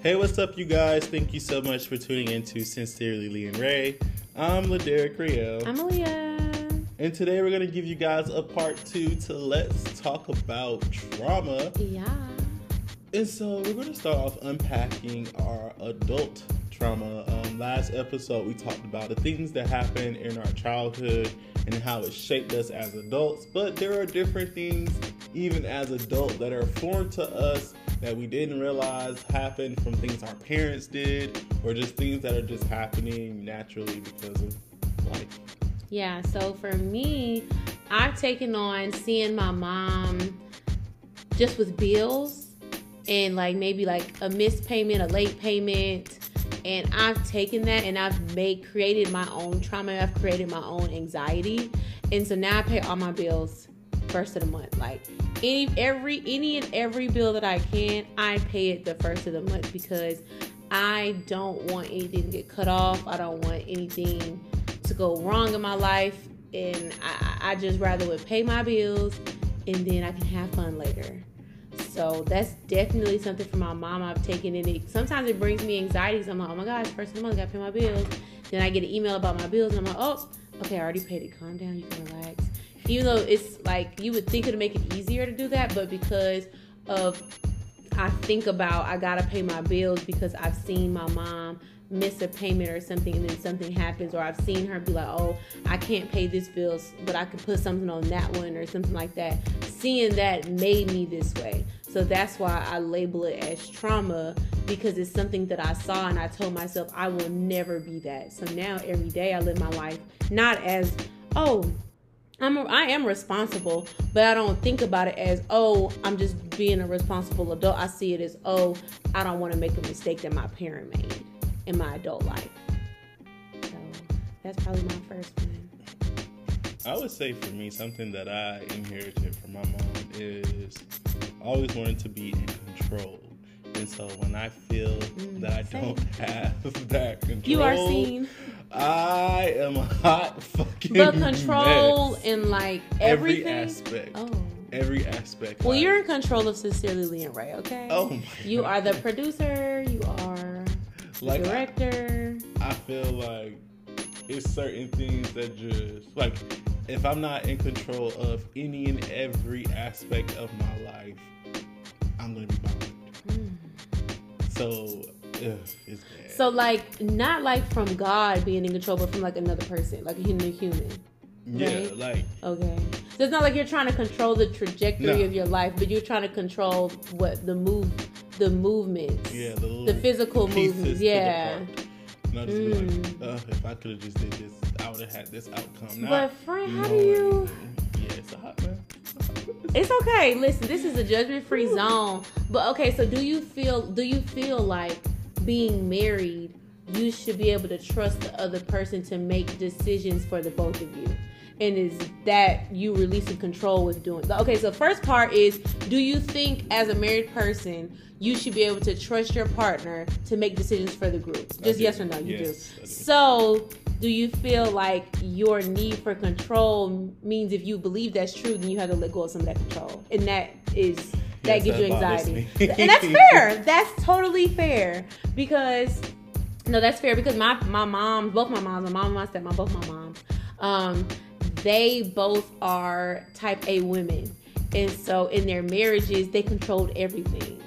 Hey, what's up, you guys? Thank you so much for tuning in to Sincerely Lee and Ray. I'm Laderick Rio. I'm Aaliyah. And today we're going to give you guys a part two to Let's Talk About Trauma. Yeah. And so we're going to start off unpacking our adult trauma. Um, last episode, we talked about the things that happened in our childhood and how it shaped us as adults. But there are different things, even as adults, that are foreign to us that we didn't realize happened from things our parents did or just things that are just happening naturally because of life. Yeah, so for me, I've taken on seeing my mom just with bills and like maybe like a missed payment, a late payment. And I've taken that and I've made created my own trauma. I've created my own anxiety. And so now I pay all my bills first of the month. Like any every any and every bill that I can, I pay it the first of the month because I don't want anything to get cut off. I don't want anything to go wrong in my life, and I, I just rather would pay my bills and then I can have fun later. So that's definitely something for my mom I've taken in it. Sometimes it brings me anxiety because I'm like, oh my gosh, first of the month, I gotta pay my bills. Then I get an email about my bills and I'm like, oh, okay, I already paid it. Calm down, you can relax even though it's like you would think it would make it easier to do that, but because of I think about I gotta pay my bills because I've seen my mom miss a payment or something and then something happens or I've seen her be like, oh, I can't pay this bill, but I can put something on that one or something like that. Seeing that made me this way. So that's why I label it as trauma because it's something that I saw and I told myself I will never be that. So now every day I live my life not as, oh, I'm a, I am responsible, but I don't think about it as oh I'm just being a responsible adult. I see it as oh I don't want to make a mistake that my parent made in my adult life. So that's probably my first one. I would say for me something that I inherited from my mom is always wanting to be in control. And so when I feel mm, that I same. don't have that control, you are seen. I am a hot fucking. But control mess. in like everything. Every aspect. Oh. Every aspect. Well, like, you're in control of Sincerely Lee and Ray, okay? Oh my You God. are the producer. You are like director. I, I feel like it's certain things that just like if I'm not in control of any and every aspect of my life, I'm gonna be bothered. Mm. So so like not like from God being in control, but from like another person, like a human human. Yeah, like okay. So it's not like you're trying to control the trajectory no. of your life, but you're trying to control what the move, the movements, yeah, the, the physical movements, yeah. And I just mm. be like, if I could have just did this, I would have had this outcome. Not but friend, how do you? Yeah, it's a hot man. It's okay. Listen, this is a judgment-free zone. But okay, so do you feel? Do you feel like being married, you should be able to trust the other person to make decisions for the both of you. And is that you releasing control with doing okay so first part is do you think as a married person you should be able to trust your partner to make decisions for the group? Just yes or no you yes, do. So do you feel like your need for control means if you believe that's true then you have to let go of some of that control? And that is that yes, gives you anxiety. and that's fair. That's totally fair because no, that's fair because my my mom, both my moms, my mom and my stepmom, both my moms, um, they both are type A women, and so in their marriages they controlled everything.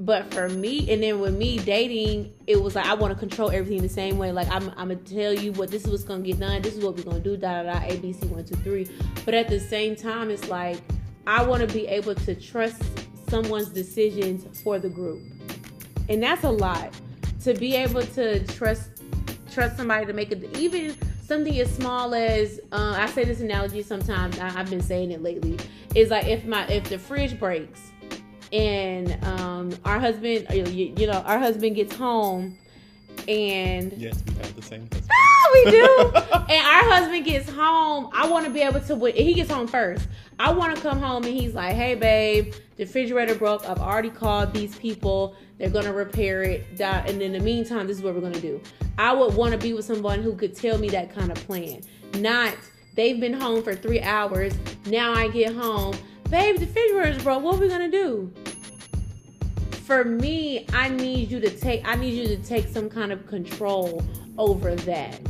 But for me, and then with me dating, it was like I want to control everything the same way. Like I'm, I'm gonna tell you what this is what's gonna get done. This is what we're gonna do. Da da da. A B C one two three. But at the same time, it's like I want to be able to trust someone's decisions for the group. And that's a lot. To be able to trust trust somebody to make it even something as small as uh, I say this analogy sometimes I, have been saying it lately is like if my if the fridge breaks and um, our husband you, you know our husband gets home and yes we have the same husband ah, we do. and our husband gets home. I want to be able to. He gets home first. I want to come home and he's like, "Hey, babe, the refrigerator broke. I've already called these people. They're gonna repair it. And in the meantime, this is what we're gonna do." I would want to be with someone who could tell me that kind of plan. Not they've been home for three hours. Now I get home, babe. The refrigerator's broke. What are we gonna do? For me, I need you to take I need you to take some kind of control over that.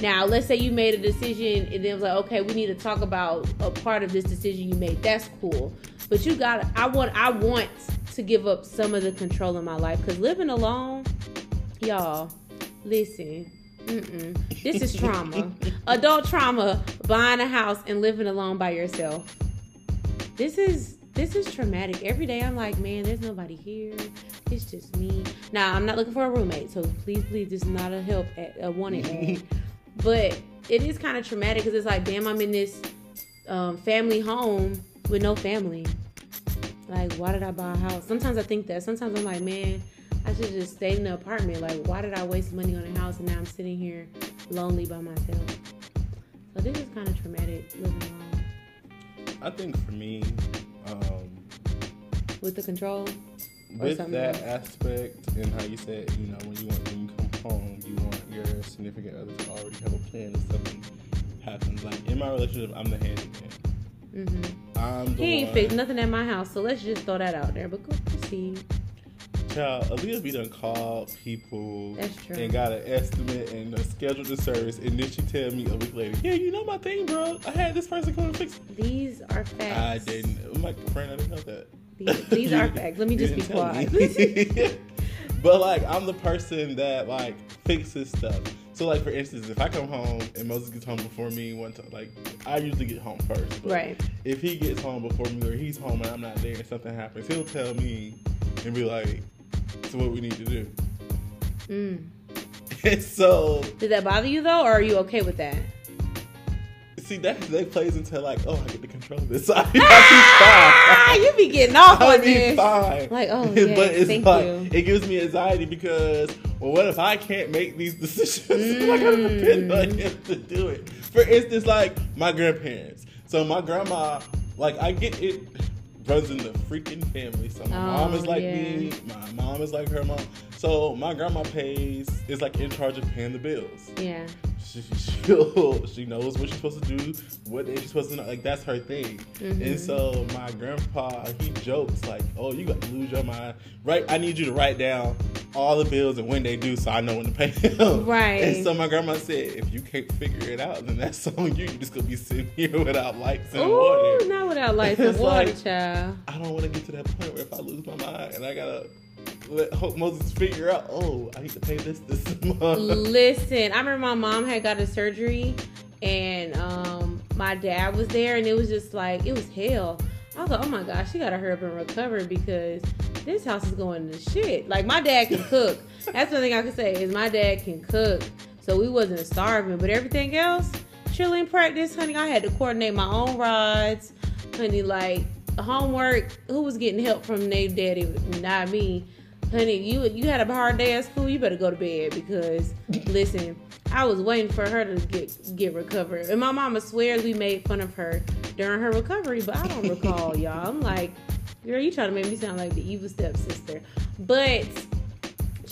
Now, let's say you made a decision and then it was like, okay, we need to talk about a part of this decision you made. That's cool. But you got I want I want to give up some of the control in my life cuz living alone, y'all, listen. Mm-mm. This is trauma. Adult trauma, buying a house and living alone by yourself. This is this is traumatic. Every day I'm like, man, there's nobody here. It's just me. Now I'm not looking for a roommate, so please, please, this is not a help at a wanted ad. but it is kind of traumatic because it's like, damn, I'm in this um, family home with no family. Like, why did I buy a house? Sometimes I think that. Sometimes I'm like, man, I should just stay in the apartment. Like, why did I waste money on a house and now I'm sitting here lonely by myself? So this is kind of traumatic living alone. I think for me, um, with the control, with that aspect and how you said, you know, when you want when you come home, you want your significant other to already have a plan if something happens. Like in my relationship, I'm the handyman. Mm-hmm. I'm he ain't fixed nothing at my house, so let's just throw that out there. But go proceed. Child, Aaliyah be done called people and got an estimate and a scheduled the service, and then she tell me a week later, "Yeah, you know my thing, bro. I had this person come and fix." It. These are facts. I didn't. I'm like, friend, I didn't know that. These, these are facts. Let me just be quiet. but like, I'm the person that like fixes stuff. So like, for instance, if I come home and Moses gets home before me one time, like I usually get home first. But right. If he gets home before me or he's home and I'm not there and something happens, he'll tell me and be like, "So what we need to do." Mm. And so, did that bother you though, or are you okay with that? see that that plays into like, oh, I get to control this. I, I fine. you be getting off I'll on be this. fine. Like, oh, but it's thank like you. it gives me anxiety because, well, what if I can't make these decisions? Mm. I gotta depend on him to do it. For instance, like my grandparents. So my grandma, like, I get it runs in the freaking family. So my oh, mom is like yeah. me, my mom is like her mom. So my grandma pays is like in charge of paying the bills. Yeah she, she knows what she's supposed to do, what she's supposed to know. Like that's her thing. Mm-hmm. And so my grandpa, he jokes like, "Oh, you got to lose your mind, right? I need you to write down all the bills and when they do, so I know when to pay them." Right. And so my grandma said, "If you can't figure it out, then that's on you. You're just gonna be sitting here without lights and Ooh, water." Not without lights and water, like, child. I don't want to get to that point where if I lose my mind and I gotta let Hope Moses figure out, oh, I need to pay this this month. Listen, I remember my mom had got a surgery and um, my dad was there and it was just like it was hell. I was like, oh my gosh, she gotta hurry up and recover because this house is going to shit. Like my dad can cook. That's the thing I can say is my dad can cook. So we wasn't starving, but everything else, chilling practice, honey. I had to coordinate my own rides, honey. Like homework, who was getting help from their daddy? Not me honey, you you had a hard day at school. You better go to bed because listen, I was waiting for her to get get recovered, and my mama swears we made fun of her during her recovery, but I don't recall, y'all. I'm like, girl, you trying to make me sound like the evil stepsister, but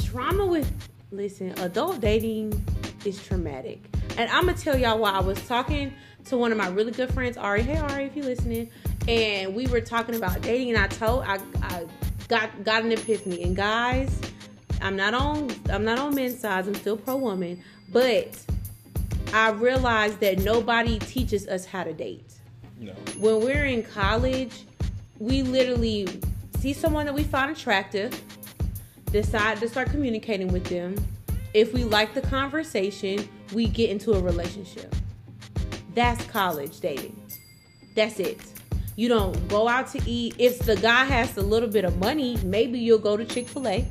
trauma with listen, adult dating is traumatic, and I'm gonna tell y'all why. I was talking to one of my really good friends, Ari. Hey, Ari, if you're listening, and we were talking about dating, and I told I, I got got an epiphany. And guys, I'm not on I'm not on men's side. I'm still pro woman, but I realized that nobody teaches us how to date. No. When we're in college, we literally see someone that we find attractive, decide to start communicating with them. If we like the conversation, we get into a relationship. That's college dating. That's it. You don't go out to eat. If the guy has a little bit of money, maybe you'll go to Chick fil A.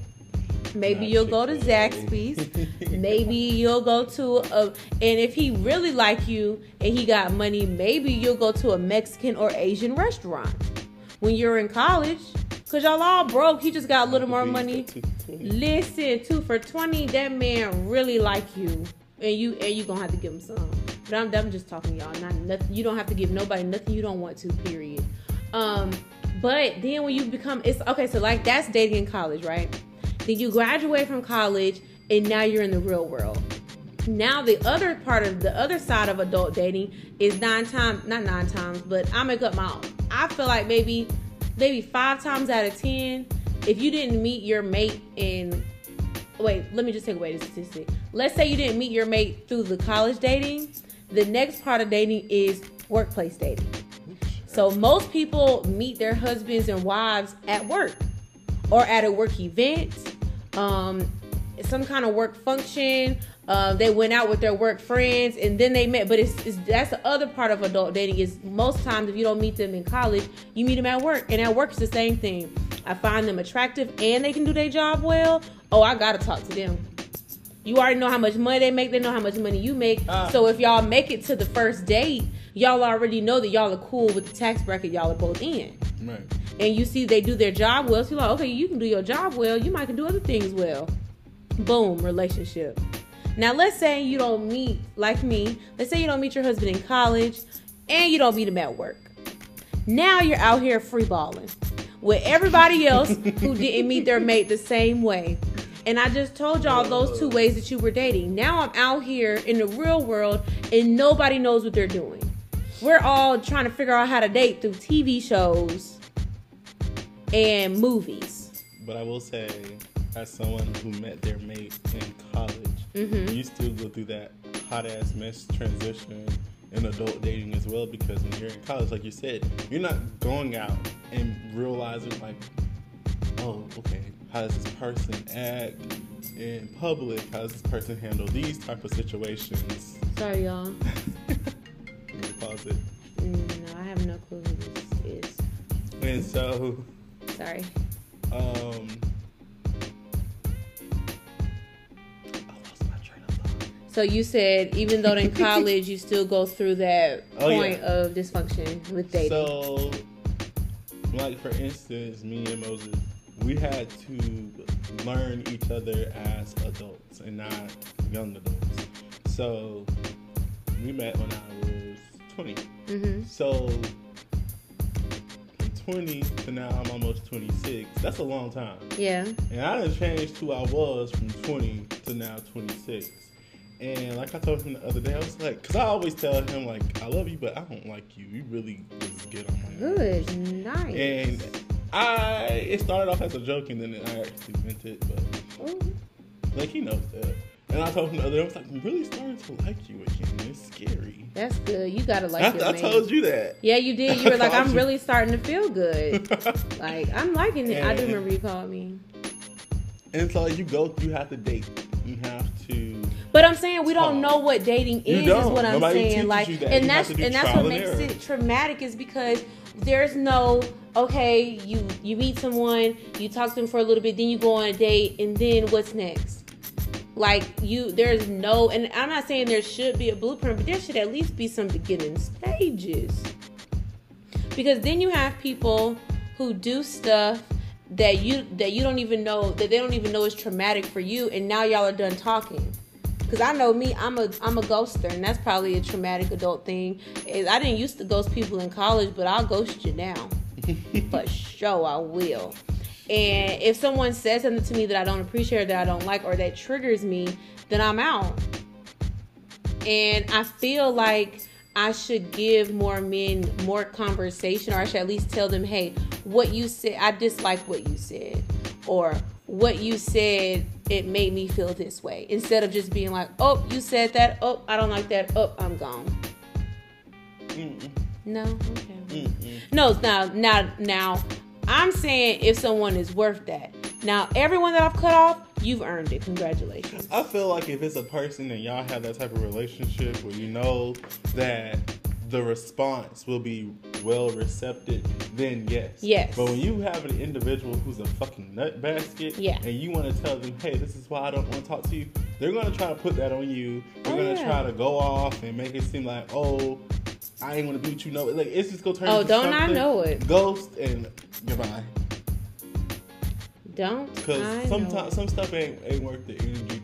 Maybe Not you'll Chick-fil-A. go to Zaxby's. maybe you'll go to a and if he really like you and he got money, maybe you'll go to a Mexican or Asian restaurant. When you're in college, cause y'all all broke, he just got a little more money. Listen, two for twenty, that man really like you, and you and you gonna have to give him some. But I'm, I'm just talking y'all. Not nothing. You don't have to give nobody nothing you don't want to. Period. Um, but then when you become, it's okay. So like that's dating in college, right? Then you graduate from college and now you're in the real world. Now the other part of the other side of adult dating is nine times, not nine times, but I make up my own. I feel like maybe, maybe five times out of ten, if you didn't meet your mate in wait, let me just take away the statistic. Let's say you didn't meet your mate through the college dating. The next part of dating is workplace dating. So most people meet their husbands and wives at work or at a work event, um, some kind of work function. Uh, they went out with their work friends and then they met. But it's, it's that's the other part of adult dating is most times if you don't meet them in college, you meet them at work, and at work it's the same thing. I find them attractive and they can do their job well. Oh, I gotta talk to them. You already know how much money they make. They know how much money you make. Ah. so if y'all make it to the first date, y'all already know that y'all are cool with the tax bracket y'all are both in Right. and you see they do their job well, so you're like, okay, you can do your job well, you might can do other things well. Boom, relationship. Now let's say you don't meet like me. Let's say you don't meet your husband in college, and you don't meet him at work. Now you're out here free balling with everybody else who didn't meet their mate the same way. And I just told y'all those two ways that you were dating. Now I'm out here in the real world, and nobody knows what they're doing. We're all trying to figure out how to date through TV shows and movies. But I will say, as someone who met their mate in college, Mm-hmm. you still go through that hot ass mess transition in adult dating as well because when you're in college, like you said, you're not going out and realizing like, oh, okay, how does this person act in public? How does this person handle these type of situations? Sorry, y'all. Pause it. Mm, No, I have no clue who this is. And so, Sorry. um, I lost my train of thought. So you said even though in college you still go through that Oh, yeah. point of dysfunction with dating. So, like for instance, me and Moses, we had to learn each other as adults and not young adults. So, we met when I was 20. hmm So, from 20 to now, I'm almost 26. That's a long time. Yeah. And I done changed who I was from 20 to now 26. And like I told him the other day, I was like, because I always tell him, like, I love you, but I don't like you. You really just get on my nerves. Good. Nice. And I, it started off as a joke, and then I actually meant it, but Ooh. like he knows that. And I told him the other day, I was like, I'm really starting to like you again. It's scary. That's good. You gotta like I, your I man. told you that. Yeah, you did. You were like, I'm you. really starting to feel good. like I'm liking it. I do remember you called me. and so you go, you have to date. You have to. But I'm saying we don't know what dating is. Is what I'm Nobody saying. Like, that. and You that's and that's what and makes it traumatic is because there's no okay. You you meet someone, you talk to them for a little bit, then you go on a date, and then what's next? Like you, there's no, and I'm not saying there should be a blueprint, but there should at least be some beginning stages. Because then you have people who do stuff that you that you don't even know that they don't even know is traumatic for you, and now y'all are done talking. Cause I know me, I'm a I'm a ghoster, and that's probably a traumatic adult thing. I didn't used to ghost people in college, but I'll ghost you now. For sure, I will. And if someone says something to me that I don't appreciate or that I don't like or that triggers me, then I'm out. And I feel like I should give more men more conversation, or I should at least tell them, hey, what you said, I dislike what you said, or what you said, it made me feel this way. Instead of just being like, oh, you said that, oh, I don't like that, oh, I'm gone. Mm-mm, No, okay. mm-mm. No, now, now, now, I'm saying if someone is worth that. Now, everyone that I've cut off, you've earned it. Congratulations. I feel like if it's a person and y'all have that type of relationship where you know that the response will be well received, then yes. Yes. But when you have an individual who's a fucking nut basket, Yeah. and you want to tell them, hey, this is why I don't want to talk to you, they're gonna try to put that on you. They're Oh, gonna yeah. try to go off and make it seem like, oh, I ain't gonna do what you know. Like it's just gonna turn. Oh, into don't I know it. Ghost and goodbye. Don't. Because sometimes some stuff ain't ain't worth the energy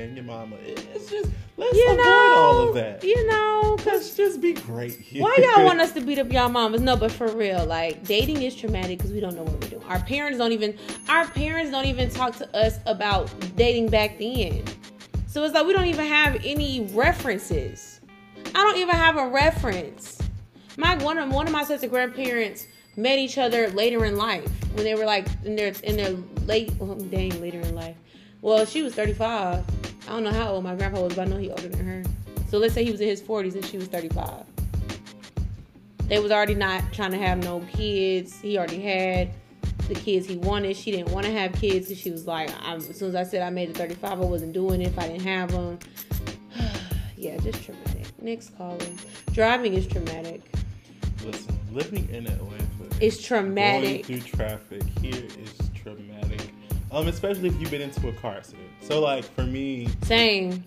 and your mama. It's just let's you avoid know, all of that. You know, Let's just be great here. why y'all want us to beat up y'all mamas? No, but for real, like dating is traumatic because we don't know what we're doing. Our parents don't even. Our parents don't even talk to us about dating back then. So it's like we don't even have any references. I don't even have a reference. My one of one of my sets of grandparents met each other later in life when they were like in their in their late well, dang later in life. Well, she was 35. I don't know how old my grandpa was, but I know he older than her. So let's say he was in his 40s and she was 35. They was already not trying to have no kids. He already had the kids he wanted. She didn't want to have kids because she was like, I'm, as soon as I said I made it 35, I wasn't doing it if I didn't have them. yeah, just traumatic. Next caller. Driving is traumatic. Listen, living in Atlanta It's traumatic. Going through traffic here is. Um, especially if you've been into a car accident. So like for me, Same.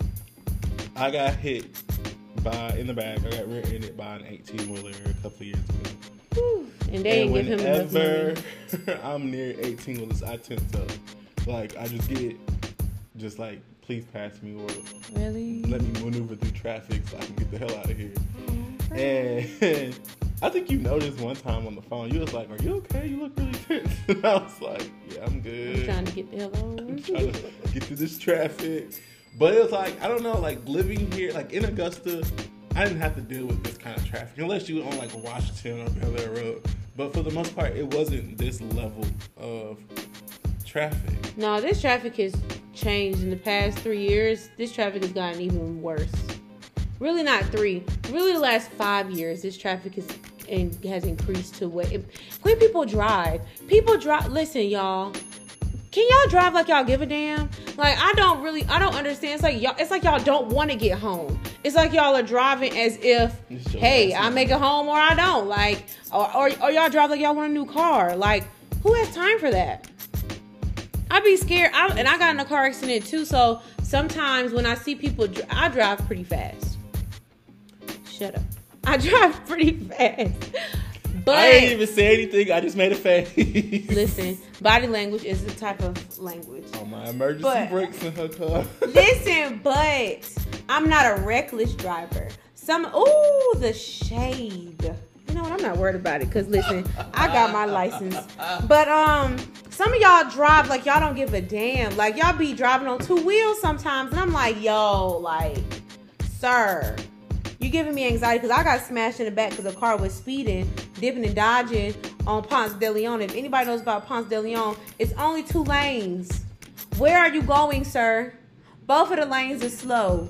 I got hit by in the back. I got rear-ended by an 18 wheeler a couple of years ago. Whew. And they and didn't give him enough money. I'm near 18 wheelers, I tend to like I just get just like please pass me or Really? let me maneuver through traffic so I can get the hell out of here. Oh, And I think you noticed one time on the phone, you was like, "Are you okay? You look really tense." And I was like, "Yeah, I'm good." I'm trying to get the hell I'm trying to get through this traffic. But it was like, I don't know, like living here, like in Augusta, I didn't have to deal with this kind of traffic unless you were on like Washington or Bel Air Road. But for the most part, it wasn't this level of traffic. No, this traffic has changed in the past three years. This traffic has gotten even worse. Really, not three. Really, the last five years, this traffic has and has increased to what. When people drive, people drive. Listen, y'all. Can y'all drive like y'all give a damn? Like I don't really, I don't understand. It's like y'all, it's like y'all don't want to get home. It's like y'all are driving as if, hey, I make it home or I don't. Like, or, or or y'all drive like y'all want a new car. Like, who has time for that? I'd be scared. I, and I got in a car accident too. So sometimes when I see people, I drive pretty fast. Shut up. I drive pretty fast. But I didn't even say anything. I just made a face. listen, body language is a type of language. On my emergency But- brakes in her car. Listen, but I'm not a reckless driver. Some ooh, the shade. You know what? I'm not worried about it because listen, I got my license. But um, some of y'all drive like y'all don't give a damn. Like y'all be driving on two wheels sometimes, and I'm like, yo, like, sir, you giving me anxiety because I got smashed in the back because a car was speeding, dipping and dodging on Ponce de Leon. If anybody knows about Ponce de Leon, it's only two lanes. Where are you going, sir? Both of the lanes are slow.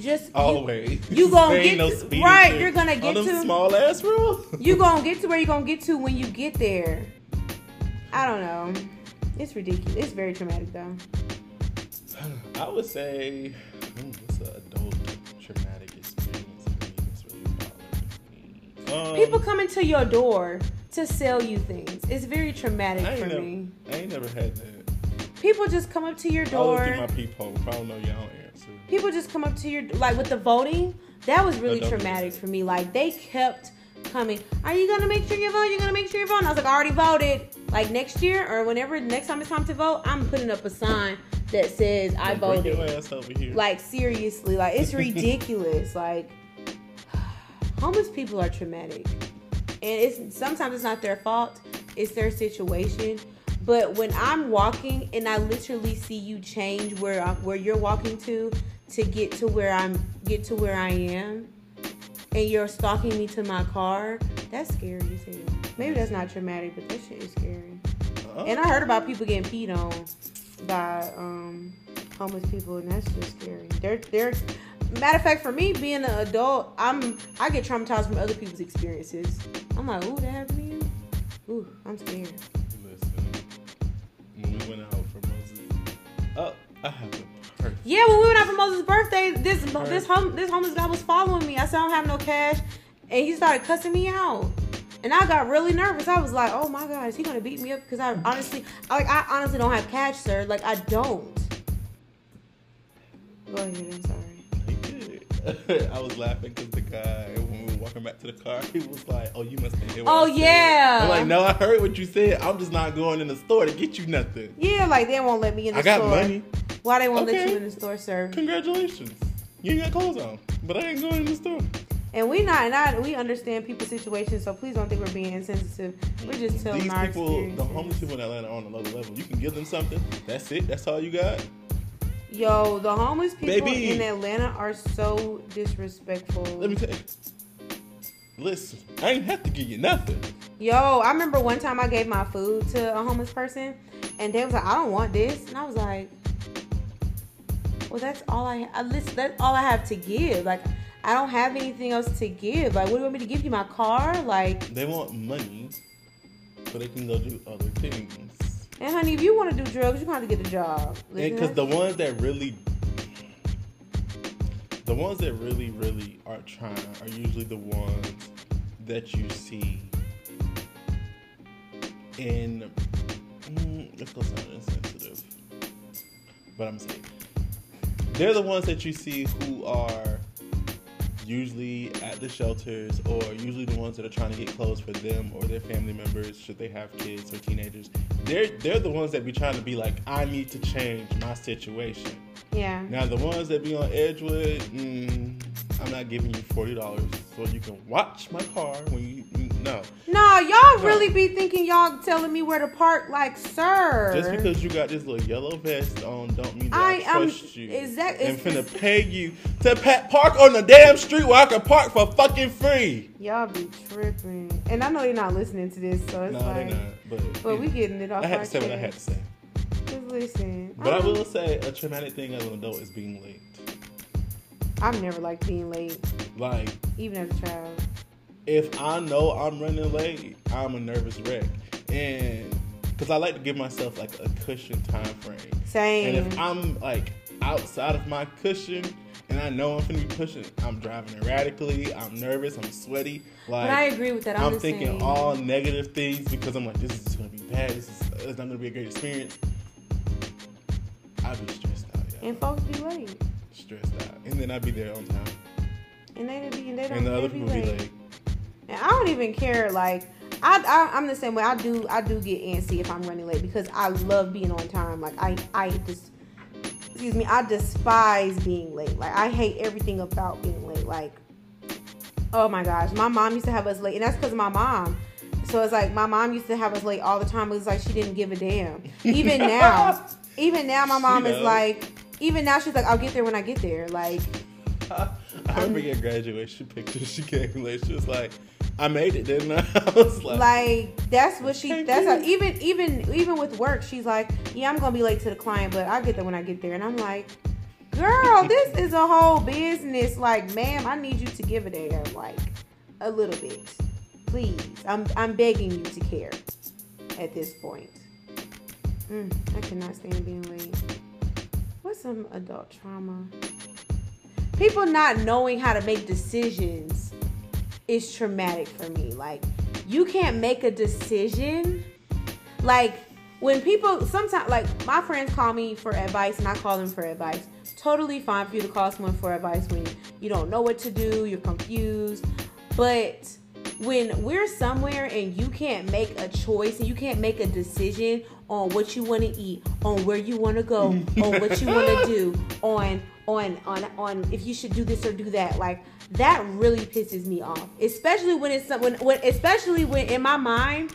Just you- Always. You gonna There ain't get to- speeding right, you're gonna get to- small ass road. You gonna get to where you gonna get to when you get there. I don't know. It's ridiculous. It's very traumatic though. I would say, Um, People come into your door to sell you things. It's very traumatic for never, me. I ain't never had that. People just come up to your I look through door. my peephole. Probably know y'all answer. People just come up to your like with the voting. That was really don't traumatic for me. Like they kept coming. Are you gonna make sure you vote? You're gonna make sure you vote. And I was like, I already voted. Like next year or whenever next time it's time to vote, I'm putting up a sign that says I voted. your ass over here. Like seriously, like it's ridiculous. like homeless people are traumatic, and it's sometimes it's not their fault. It's their situation. But when I'm walking and I literally see you change where I, where you're walking to to get to where I'm get to where I am, and you're stalking me to my car, that's scary as hell. Maybe that's not traumatic, but that shit is scary. Uh, And I heard about people getting peed on by um, homeless people, and that's just scary. They're they're matter of fact, for me being an adult, I'm I get traumatized from other people's experiences. I'm like, ooh, that happened to you. Ooh, I'm scared. listen, when we went out for Moses, oh, I have perfect. Yeah, when we went out for Moses' birthday, this this Right. home this homeless guy was following me. I said I don't have no cash, and he started cussing me out. And I got really nervous. I was like, "Oh my God, is he gonna beat me up?" Because I honestly, like, I honestly don't have cash, sir. Like, I don't. Go ahead. I'm sorry. I was laughing because the guy, when we were walking back to the car, he was like, "Oh, you must have heard Oh, I said." yeah. I'm like, "No, I heard what you said. I'm just not going in the store to get you nothing. Yeah, like they won't let me in the store. I got store. money. Why they won't let you in the store, sir? Congratulations. You ain't got clothes on, but I ain't going in the store. And we not not we understand people's situations, so please don't think we're being insensitive. We're just telling These our people, the homeless people in Atlanta, are on another level. You can give them something. That's it. That's all you got. Yo, the homeless people Baby. in Atlanta are so disrespectful. Let me tell you. Listen, I ain't have to give you nothing. Yo, I remember one time I gave my food to a homeless person, and they was like, "I don't want this," and I was like, "Well, that's all I. I listen, that's all I have to give. Like, I don't have anything else to give. Like, what do you want me to give you? My car? Like, They want money, so they can go do other things. And honey, if you want to do drugs, you got to get a job. Because the ones that really, the ones that really, really are trying are usually the ones that you see in. Mm, let's go sound insensitive, but I'm saying they're the ones that you see who are usually at the shelters or usually the ones that are trying to get clothes for them or their family members should they have kids or teenagers they're they're the ones that be trying to be like i need to change my situation yeah. now the ones that be on edgewood mm, i'm not giving you $40 so you can watch my car when you no No, y'all really be thinking y'all telling me where to park, like, sir. just because you got this little yellow vest on don't mean that I i, trust you exact- and it's- finna pay you to pa- park on the damn street where i can park for fucking free Y'all be tripping, and I know you're not listening to this, so it's no like, they're not but, but you we getting it off. I had to say what I had to say. Just listen. But I I'm- will say a traumatic thing as an adult is being late. I've never liked being late, Like, even as a child. If I know I'm running late, I'm a nervous wreck. And because I like to give myself like a cushion time frame. Same. And if I'm like outside of my cushion and I know I'm gonna be pushing, I'm driving erratically, I'm nervous, I'm sweaty. Like but I agree with that. I'm, I'm thinking saying. all negative things because I'm like, this is gonna be bad. This is uh, it's not gonna be a great experience. I'd be stressed out, yeah. and folks be late, stressed out, and then I'd be there on time, and they'd be and they don't and the other be people be late. late. And I don't even care. Like I, I, I'm the same way. I do, I do get antsy if I'm running late because I love being on time. Like I, I just, excuse me, I despise being late. Like I hate everything about being late. Like, oh my gosh, my mom used to have us late, and that's because of my mom. So it's like my mom used to have us late all the time. It was like she didn't give a damn. Even now, even now, my mom is like, even now she's like, I'll get there when I get there. Like, I remember your graduation picture. She came late. She was like, "I made it, didn't I?" I was like, like that's what she that's how, even even even with work she's like yeah i'm gonna be late to the client but i'll get there when i get there. And i'm like girl this is a whole business. Like ma'am i need you to give it a damn like a little bit. Please. I'm i'm begging you to care at this point. Mm, i cannot stand being late. What's some adult trauma? People not knowing how to make decisions is traumatic for me. Like, you can't make a decision. Like, when people sometimes, like, my friends call me for advice and I call them for advice. Totally fine for you to call someone for advice when you don't know what to do, you're confused. But when we're somewhere and you can't make a choice and you can't make a decision on what you want to eat, on where you want to go, on what you want to do, on on on on if you should do this or do that, like that really pisses me off. Especially when it's when, when especially when in my mind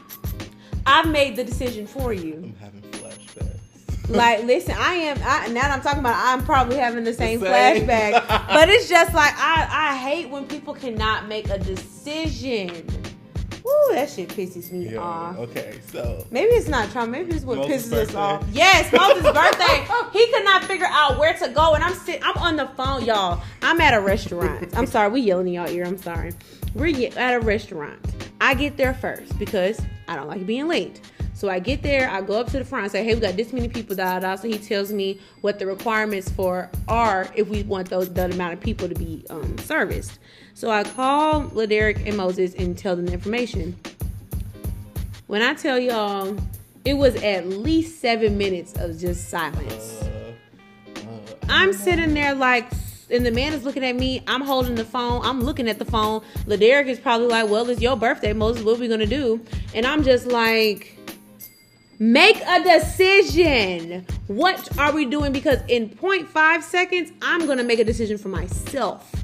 I've made the decision for you. I'm having flashbacks. Like, listen, I am. I, now that I'm talking about, it, I'm probably having the same, same. flashback. but it's just like I, I hate when people cannot make a decision. Woo, that shit pisses me Yeah. off. Okay, so Maybe it's not trauma. Maybe it's what Moses' pisses us off. Yes, Moses' birthday. He could not figure out where to go, and I'm sitting. I'm on the phone, y'all. I'm at a restaurant. I'm sorry, we yelling in y'all ear. I'm sorry. We're at a restaurant. I get there first because I don't like being late. So I get there, I go up to the front, I say, "Hey, we got this many people." Da da. da. So he tells me what the requirements for are if we want those that amount of people to be um, serviced. So I call Laderick and Moses and tell them the information. When I tell y'all, it was at least seven minutes of just silence. uh, uh, I'm sitting there like, and the man is looking at me. I'm holding the phone. I'm looking at the phone. Laderick is probably like, "Well, it's your birthday, Moses. What are we gonna do?" And I'm just like, "Make a decision. What are we doing?" Because in 0.5 seconds, I'm gonna make a decision for myself.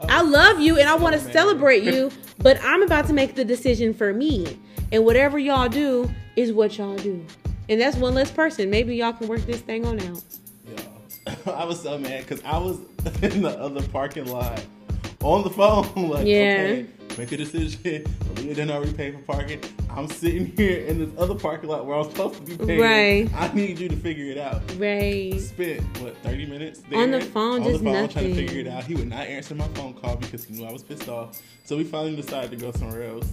I love you and I want to celebrate you, but I'm about to make the decision for me. And whatever y'all do is what y'all do. And that's one less person. Maybe y'all can work this thing on out. y'all, I was so mad because I was in the other parking lot on the phone. like, Yeah. okay, make a decision. Leah didn't already pay for parking. I'm sitting here in this other parking lot where I was supposed to be paying. Right. I need you to figure it out. Right. Spent what 30 minutes On the phone, on just the phone trying to figure it out. He would not answer my phone call because he knew I was pissed off. So we finally decided to go somewhere else.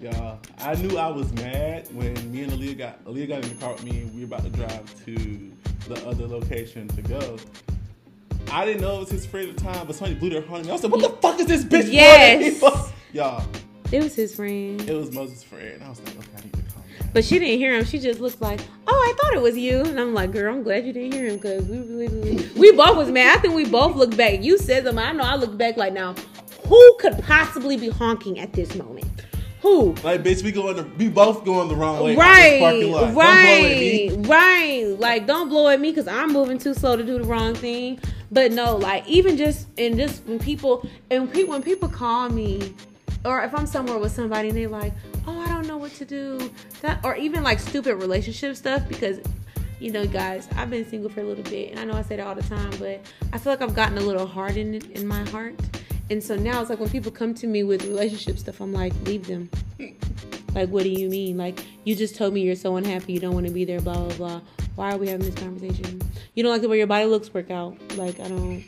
Y'all, I knew I was mad when me and Aaliyah got Aaliyah got in the car with me and we were about to drive to the other location to go. I didn't know it was his friend at the time, but somebody blew their horn at me. I was like, "What the fuck is this bitch?" Yes. Blowing me?" Y'all, It was his friend. it was Moses' friend. I was like, "Okay, I need to calm down." But she didn't hear him. She just looked like, oh, I thought it was you. And I'm like, girl, I'm glad you didn't hear him because we really, really, we both was mad. I think we both looked back. You said them. I know I looked back like, now, who could possibly be honking at this moment? Who? Like, bitch, we going the we both going the wrong way. this parking lot. Right, Don't blow at me. right, right. Like, don't blow at me because I'm moving too slow to do the wrong thing. But no, like, even just and just when people and people when people call me, or if I'm somewhere with somebody and they're like, "Oh, I don't know what to do," that or even like stupid relationship stuff because. You know, guys, I've been single for a little bit, and I know I say that all the time, but I feel like I've gotten a little hardened in my heart, and so now it's like when people come to me with relationship stuff, I'm like, leave them. Like, what do you mean? Like, you just told me you're so unhappy, you don't want to be there, blah, blah, blah. Why are we having this conversation? You don't like the way your body looks work out. Like, I don't,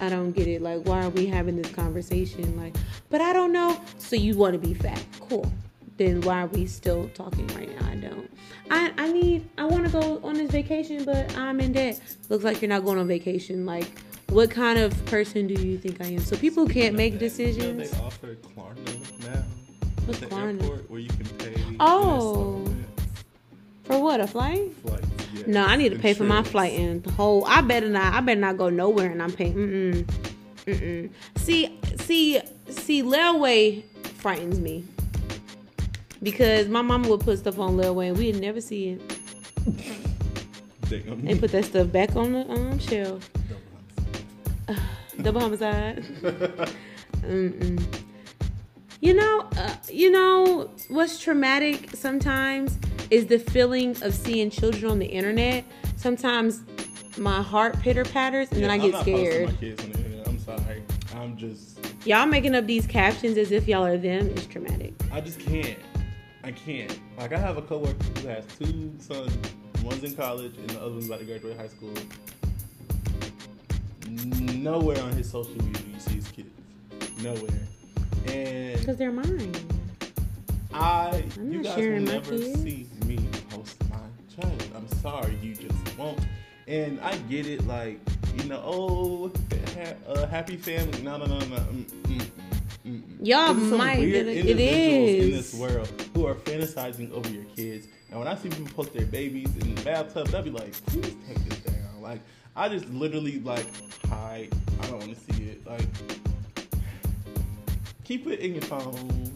I don't get it. Like, why are we having this conversation? Like, but I don't know. So you want to be fat. Cool. Then why are we still talking right now? I don't. I, I need, I want to go on this vacation, but I'm in debt. Looks like you're not going on vacation. Like, what kind of person do you think I am? So people can't make You know, decisions. they offer Klarna now. What's Klarna? airport where you can pay. Oh. For what? A flight? Flights, yes. No, I need to pay for my flight and the whole. I better not. I better not go nowhere, and I'm paying. Mm mm. Mm mm. See, see, see. Layaway frightens me because my mama would put stuff on layaway, and we'd never see it. Damn. They put that stuff back on the um, shelf. Double homicide. Mm-mm. You know, uh, you know what's traumatic sometimes is the feeling of seeing children on the internet. Sometimes my heart pitter patters and then I get scared. My kids on the internet. I'm sorry. I'm just. Y'all making up these captions as if y'all are them is traumatic. I just can't. I can't. Like I have a coworker who has two sons. One's in college and the other one's about to graduate high school. Nowhere on his social media you see his kids. Nowhere. And Because they're mine. I, I'm you not guys will never see me post my child. I'm sorry, you just won't. And I get it, like you know, oh, ha- uh, happy family. No, no, no, no. Mm, mm, mm, mm. Y'all 'Cause there's some might get it- it individuals in this world who are fantasizing over your kids. And when I see people post their babies in the bathtub, I'll be like, please take this down. Like, I just literally like hide. I don't want to see it. Like, keep it in your phone.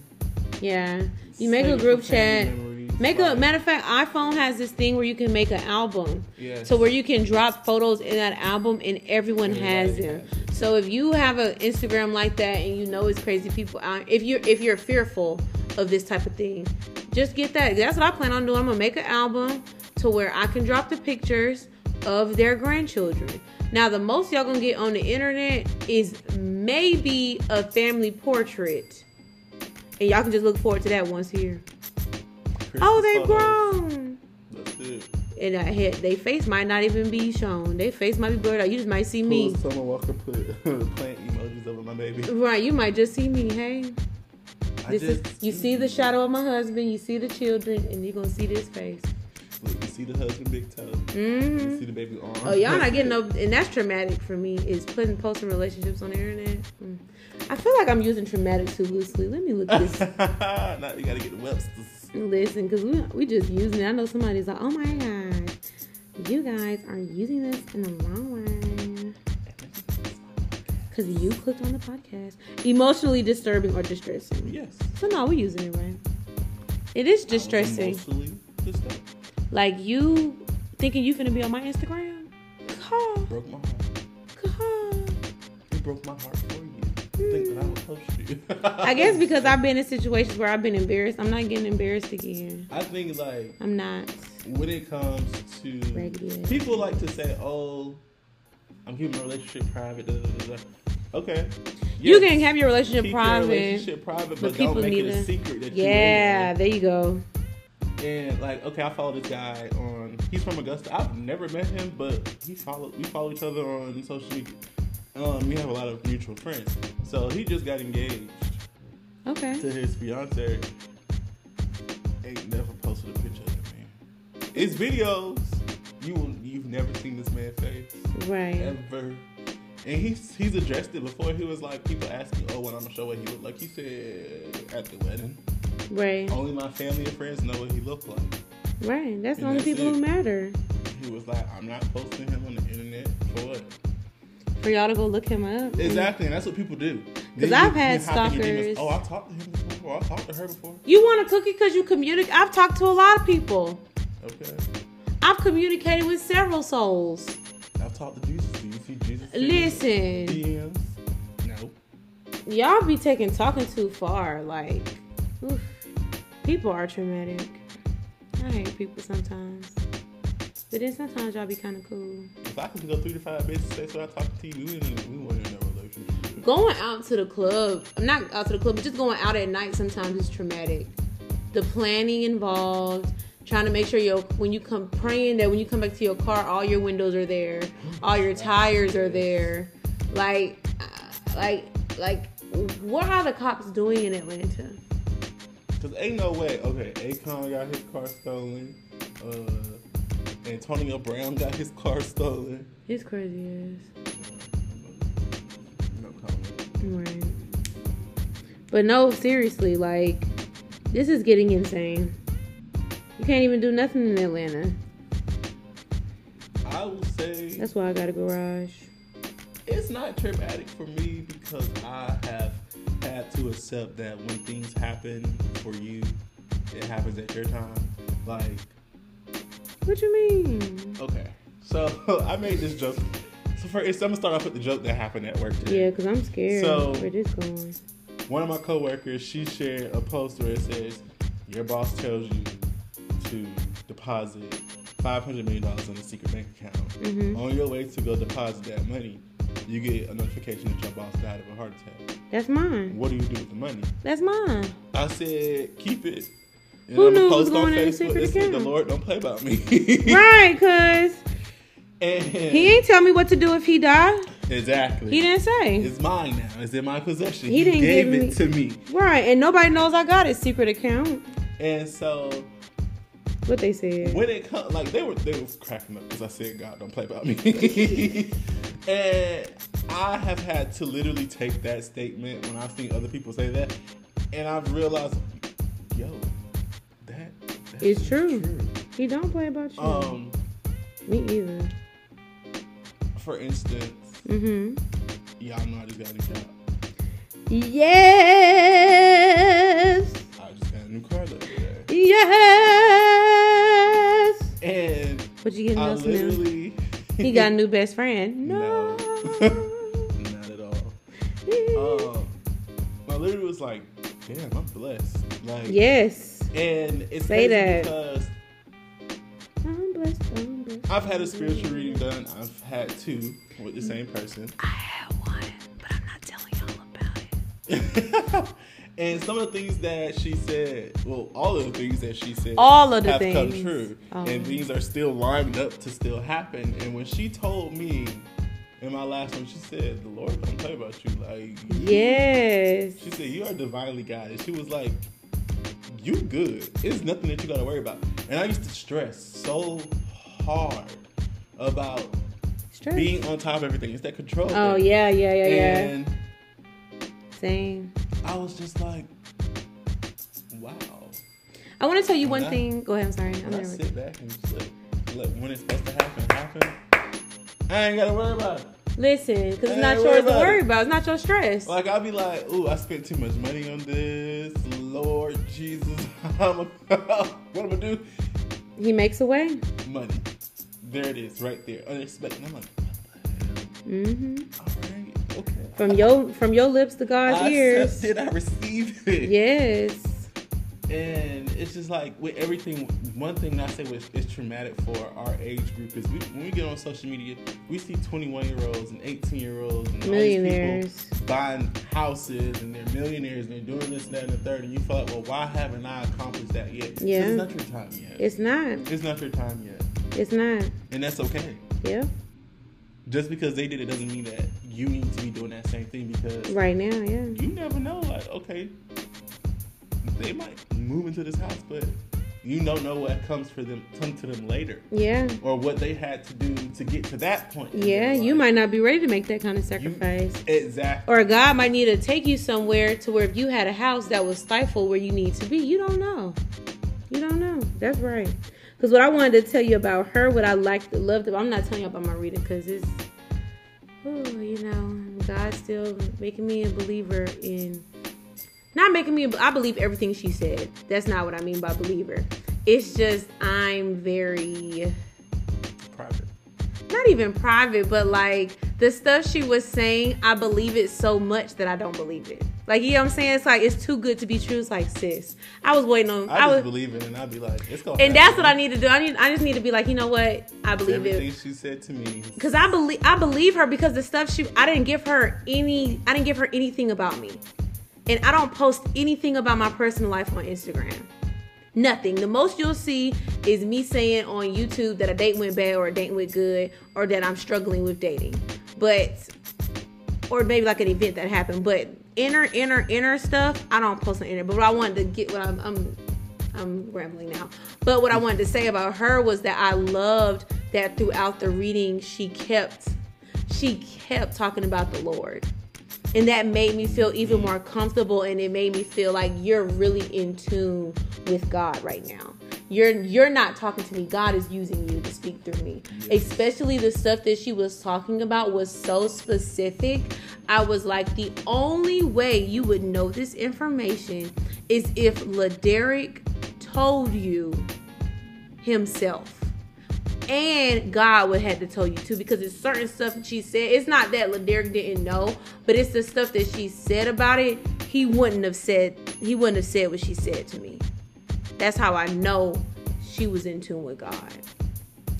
Yeah. You make Save a group chat. memories. Make a matter of fact, iPhone has this thing where you can make an album. Yes. So where you can drop photos in that album and everyone has them. has. So if you have an Instagram like that and you know it's crazy people out, if you're if you're fearful of this type of thing, just get that. That's what I plan on doing. I'm gonna make an album to where I can drop the pictures of their grandchildren. Now the most y'all gonna get on the internet is maybe a family portrait. And y'all can just look forward to that once a year. Oh, they photos. grown. That's it. And I had they face might not even be shown. They face might be blurred out. You just might see me. Summer Walker put plant emojis over my baby. Right, you might just see me. Hey, I this is you see the shadow of my husband. You see the children, and you're gonna see this face. Look, you see the husband big toe. You hmm see the baby arm. Oh, y'all not getting no, and that's traumatic for me. Is putting posting relationships on the internet. Mm. I feel like I'm using traumatic too loosely. Let me look at this. now you gotta get the Webster's. Listen, because we we just using it. I know somebody's like, oh my god, you guys are using this in the wrong way. Because you clicked on the podcast. Emotionally disturbing or distressing. Yes. So no, we're using it right. It is distressing. Like you thinking you finna be on my Instagram? Call, Broke my heart. call. It broke my heart for you. You think that I would post you? I guess because I've been in situations where I've been embarrassed. I'm not getting embarrassed again. I think like I'm not. when it comes to ass. people like to say, "Oh, I'm keeping my relationship private. Da, da, da, da. Okay. You can have your relationship Keep private. Your relationship private, but, but people don't make need it a secret that Yeah, in there you go. And like, okay, I follow this guy on. He's from Augusta. I've never met him, but he follow. We follow each other on social media. Um, we have a lot of mutual friends. So he just got engaged Okay. to his fiance. Ain't never posted a picture of man. It's videos. You you've never seen this man's face Right. ever. And he's he's addressed it before. He was like, people ask me, oh, when I'm gonna show what he looked like. He said at the wedding, Right. only my family and friends know what he looked like. Right. That's the only that's people it. who matter. He was like, I'm not posting him on the internet for what? For y'all to go look him up. Exactly, and that's what people do. Because I've had you hop in your demons. stalkers. Oh, I talked to him before. I talked to her before. You want a cookie because you communicate. I've talked to a lot of people. Okay. I've communicated with several souls. I've talked to Jesus. Do you see Jesus? Listen, DMs? No. y'all be taking talking too far. Like, oof, people are traumatic. I hate people sometimes. But then sometimes y'all be kind of cool. If I can go three to five bitches say so, I talk to you. We weren't in a relationship. Going out to the club, not out to the club, but just going out at night sometimes is traumatic. The planning involved, trying to make sure your when you come praying that when you come back to your car, all your windows are there, all your tires are there. Like, uh, like, like, what are the cops doing in Atlanta? Cause ain't no way. Okay, Akon got his car stolen. Uh, Antonio Brown got his car stolen. It's crazy ass. No comment. Right. But no, seriously, like, this is getting insane. You can't even do nothing in Atlanta. I will say That's why I got a garage. it's not traumatic for me because I have had to accept that when things happen for you, it happens at your time. Like, What you mean? okay, so I made this joke. So first, I'm gonna start off with the joke that happened at work today. Yeah, because I'm scared So- where this going. One of my coworkers, she shared a post where it says, "Your boss tells you to deposit five hundred million dollars in a secret bank account. hmm On your way to go deposit that money, you get a notification that your boss died of a heart attack. That's mine. What do you do with the money?" That's mine. I said, "Keep it." And Who I'ma knew post on Facebook, The? Lord don't play about me. right, cause and he ain't tell me what to do if he died. exactly. He didn't say. It's mine now. It's in my possession. He He, didn't gave give it me- to me. Right, and nobody knows I got his secret account. And so What they said. when it comes, like they were, they were cracking up because I said, "God, don't play about me." and I have had to literally take that statement when I've seen other people say that, and I've realized, yo, It's is true. He don't play about you. Um, me either. for instance, Mm-hmm. y'all know I just got a new job. Yes. I just got a new car the other day, Yes. and What you getting I else new? literally He got a new best friend. No. not at all. Um, I literally was like, damn, I'm blessed. Like, yes. And it's Say that. because I'm blessed. I'm blessed. I've had a spiritual reading done. I've had two with the same person. I had one, but I'm not telling y'all about it. and some of the things that she said, well, all of the things that she said, All of the have come true, Oh. and these are still lined up to still happen. And when she told me in my last one, she said, "The Lord don't play about you." Like, Yes. She said, You are divinely guided. She was like, You good. It's nothing that you gotta worry about. And I used to stress so hard about Stress. being on top of everything. It's that control. Oh thing. yeah, yeah, yeah, yeah. Same. I was just like, Wow. I want to tell you When one I- thing. Go ahead. I'm sorry. I'm I sit back and just let, let when it's supposed to happen, happen. I ain't gotta worry about it. Listen, because it's not yours to worry it. about. It's not your stress. Like I'll be like, ooh, I spent too much money on this. Lord Jesus, I'm a, what am I do? He makes a way. money. There it is, right there, unexpected. I'm like, hmm all right, okay. From your from your lips to God's I ears. accepted, I received it. Yes. And it's just like with everything. One thing I say was is traumatic for our age group is we, when we get on social media, we see 21 year olds and 18 year olds and millionaires buying houses and they're millionaires and they're doing this, that, and the third. And you feel like, well, why haven't I accomplished that yet? Yeah, it's not your time yet. It's not. It's not your time yet. It's not. And that's okay. Yeah. Just because they did it doesn't mean that you need to be doing that same thing because right now, yeah. You never know. Like, okay, they might move into this house, but you don't know what comes for them come to them later. Yeah. Or what they had to do to get to that point. Yeah, you might not be ready to make that kind of sacrifice. You, exactly. Or God might need to take you somewhere to where if you had a house that was stifled where you need to be, you don't know. You don't know. That's right. Because what I wanted to tell you about her, what I liked, loved I'm not telling you about my reading because it's, oh, you know, God's still making me a believer in, not making me, I believe everything she said. That's not what I mean by believer. It's just, I'm very private. Not even private, but like the stuff she was saying, I believe it so much that I don't believe it. Like you know what I'm saying? It's like it's too good to be true. It's like sis. I was waiting on. I, I was believing, and I'd be like, it's going. And happen. that's what I need to do. I need. I just need to be like, you know what? I believe it. Everything it. she said to me. Because I believe. I believe her because the stuff she. I didn't give her any. I didn't give her anything about me, and I don't post anything about my personal life on Instagram. Nothing. The most you'll see is me saying on YouTube that a date went bad or a date went good or that I'm struggling with dating. But or maybe like an event that happened. But inner, inner, inner stuff, I don't post on inner. But what I wanted to get, what I'm, I'm, I'm rambling now. But what I wanted to say about her was that I loved that throughout the reading she kept, she kept talking about the Lord. And that made me feel even more comfortable and it made me feel like you're really in tune with God right now. You're you're not talking to me. God is using you to speak through me. Especially the stuff that she was talking about was so specific. I was like the only way you would know this information is if laderick told you himself and God would have to tell you too, because it's certain stuff that she said. It's not that Laderick didn't know, but it's the stuff that she said about it. He wouldn't have said. He wouldn't have said what she said to me. That's how I know she was in tune with God.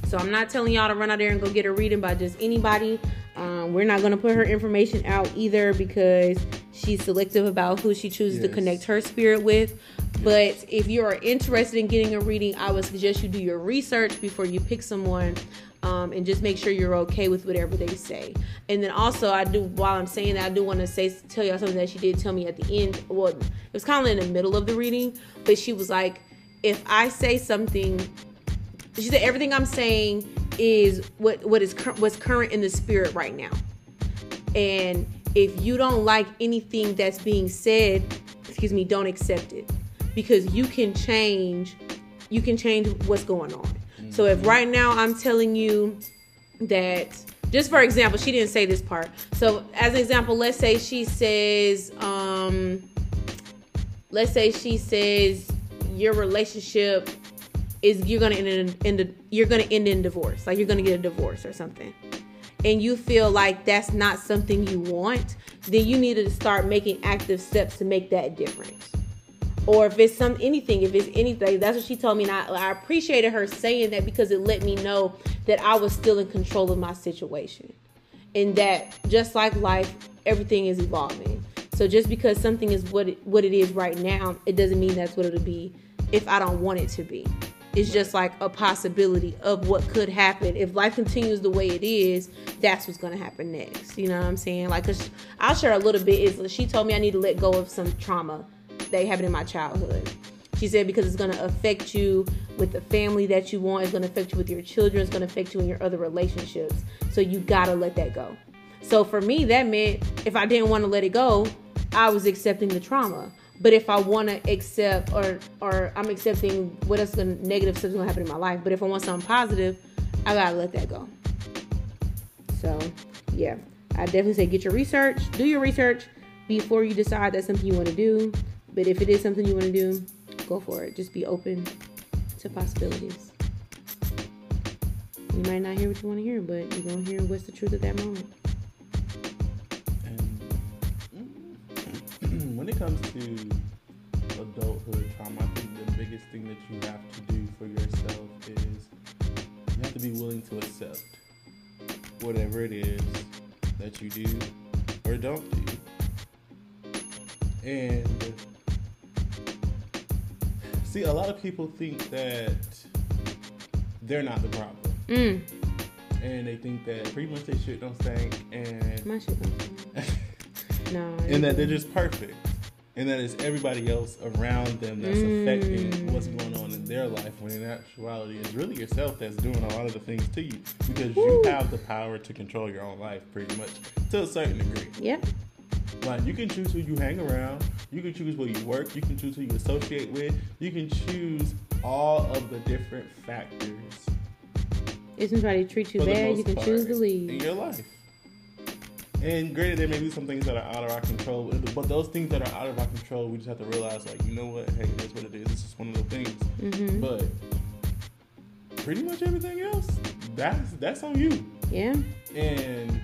So I'm not telling y'all to run out there and go get a reading by just anybody. Um, we're not going to put her information out either because she's selective about who she chooses yes. to connect her spirit with. But if you are interested in getting a reading, I would suggest you do your research before you pick someone um, and just make sure you're okay with whatever they say. And then also, I do while I'm saying that, I do want to say tell y'all something that she did tell me at the end. Well, it was kind of in the middle of the reading, but she was like, if I say something, she said everything I'm saying is what what is what's current in the spirit right now. And if you don't like anything that's being said, excuse me, don't accept it because you can change you can change what's going on. Mm-hmm. So if mm-hmm. right now I'm telling you that just for example, she didn't say this part. So as an example, let's say she says um let's say she says your relationship is you're gonna end in, in you're gonna end in divorce, like you're gonna get a divorce or something, and you feel like that's not something you want, then you need to start making active steps to make that difference. Or if it's some anything, if it's anything, that's what she told me, and I, I appreciated her saying that because it let me know that I was still in control of my situation, and that just like life, everything is evolving. So just because something is what it, what it is right now, it doesn't mean that's what it'll be if I don't want it to be. It's just like a possibility of what could happen. If life continues the way it is, that's what's to happen next. You know what I'm saying? Like, cause I'll share a little bit. Is she told me I need to let go of some trauma that happened in my childhood. She said because it's going to affect you with the family that you want. It's going to affect you with your children. It's going to affect you in your other relationships. So you got to let that go. So for me, that meant if I didn't want to let it go, I was accepting the trauma. But if I want to accept or or I'm accepting what else going negative stuff's gonna happen in my life. But if I want something positive, I gotta let that go. So yeah, I definitely say get your research, do your research before you decide that's something you want to do. But if it is something you want to do, go for it. Just be open to possibilities. You might not hear what you want to hear, but you're gonna hear what's the truth at that moment. Mm-hmm. when it comes to adulthood trauma, I think the biggest thing that you have to do for yourself is you have to be willing to accept whatever it is that you do or don't do. And see, a lot of people think that they're not the problem. Mm. And they think that pretty much their shit don't stink and My shit don't stink. No. and that they're just perfect. And that it's everybody else around them that's affecting what's going on in their life when in actuality it's really yourself that's doing a lot of the things to you. Because Woo. you have the power to control your own life pretty much to a certain degree. Yep. Like you can choose who you hang around, you can choose where you work, you can choose who you associate with, you can choose all of the different factors If somebody treats you bad, you can choose to leave. in your life. And granted, there may be some things that are out of our control, but those things that are out of our control, we just have to realize, like, you know what? Hey, it is what it is. This is one of the things. hmm But pretty much everything else, that's that's on you. Yeah. And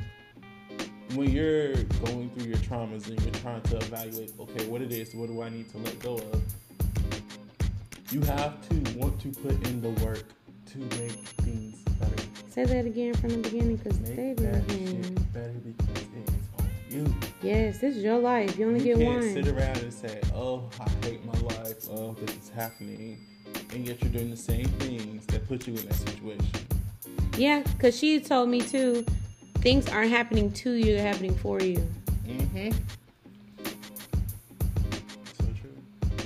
when you're going through your traumas and you're trying to evaluate, okay, what it is, what do I need to let go of? You have to want to put in the work to make things better. Say that again from the beginning, cause Make they that shit better because it is on you. Yes, this is your life. You only you get can't one. sit around and say, "Oh, I hate my life. Oh, this is happening," and yet you're doing the same things that put you in that situation. Yeah, cause she told me too. Things aren't happening to you; they're happening for you. Mm-hmm. So true.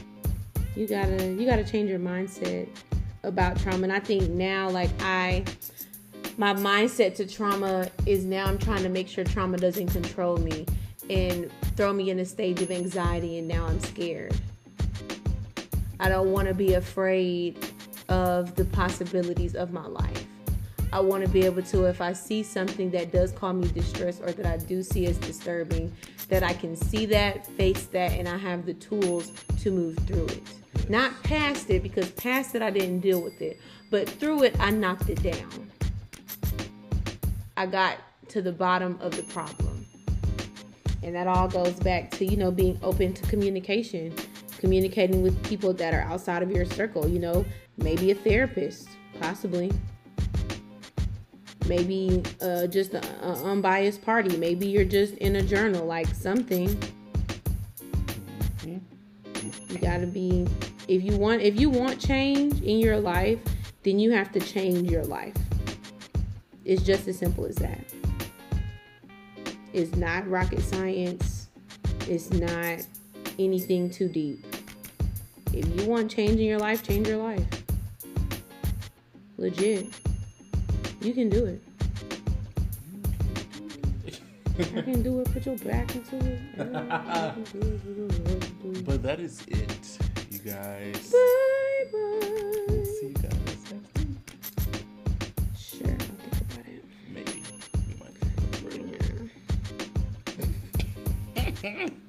You gotta, you gotta change your mindset about trauma. And I think now, like I, my mindset to trauma is now I'm trying to make sure trauma doesn't control me and throw me in a stage of anxiety. And now I'm scared. I don't want to be afraid of the possibilities of my life. I want to be able to, if I see something that does call me distress or that I do see as disturbing, that I can see that, face that, and I have the tools to move through it. Not past it, because past it I didn't deal with it, but through it I knocked it down. I got to the bottom of the problem. And that all goes back to, you know, being open to communication, communicating with people that are outside of your circle, you know, maybe a therapist, possibly. Maybe uh, just an unbiased party. Maybe you're just in a journal, like something. Mhm. You gotta be if you want if you want change in your life, then you have to change your life. It's just as simple as that. It's not rocket science. It's not anything too deep. If you want change in your life, change your life. Legit. You can do it. I can do it. Put your back into it. But that is it, you guys. Bye bye. See you guys next week. Sure, I'll think about it. Maybe we might. Yeah.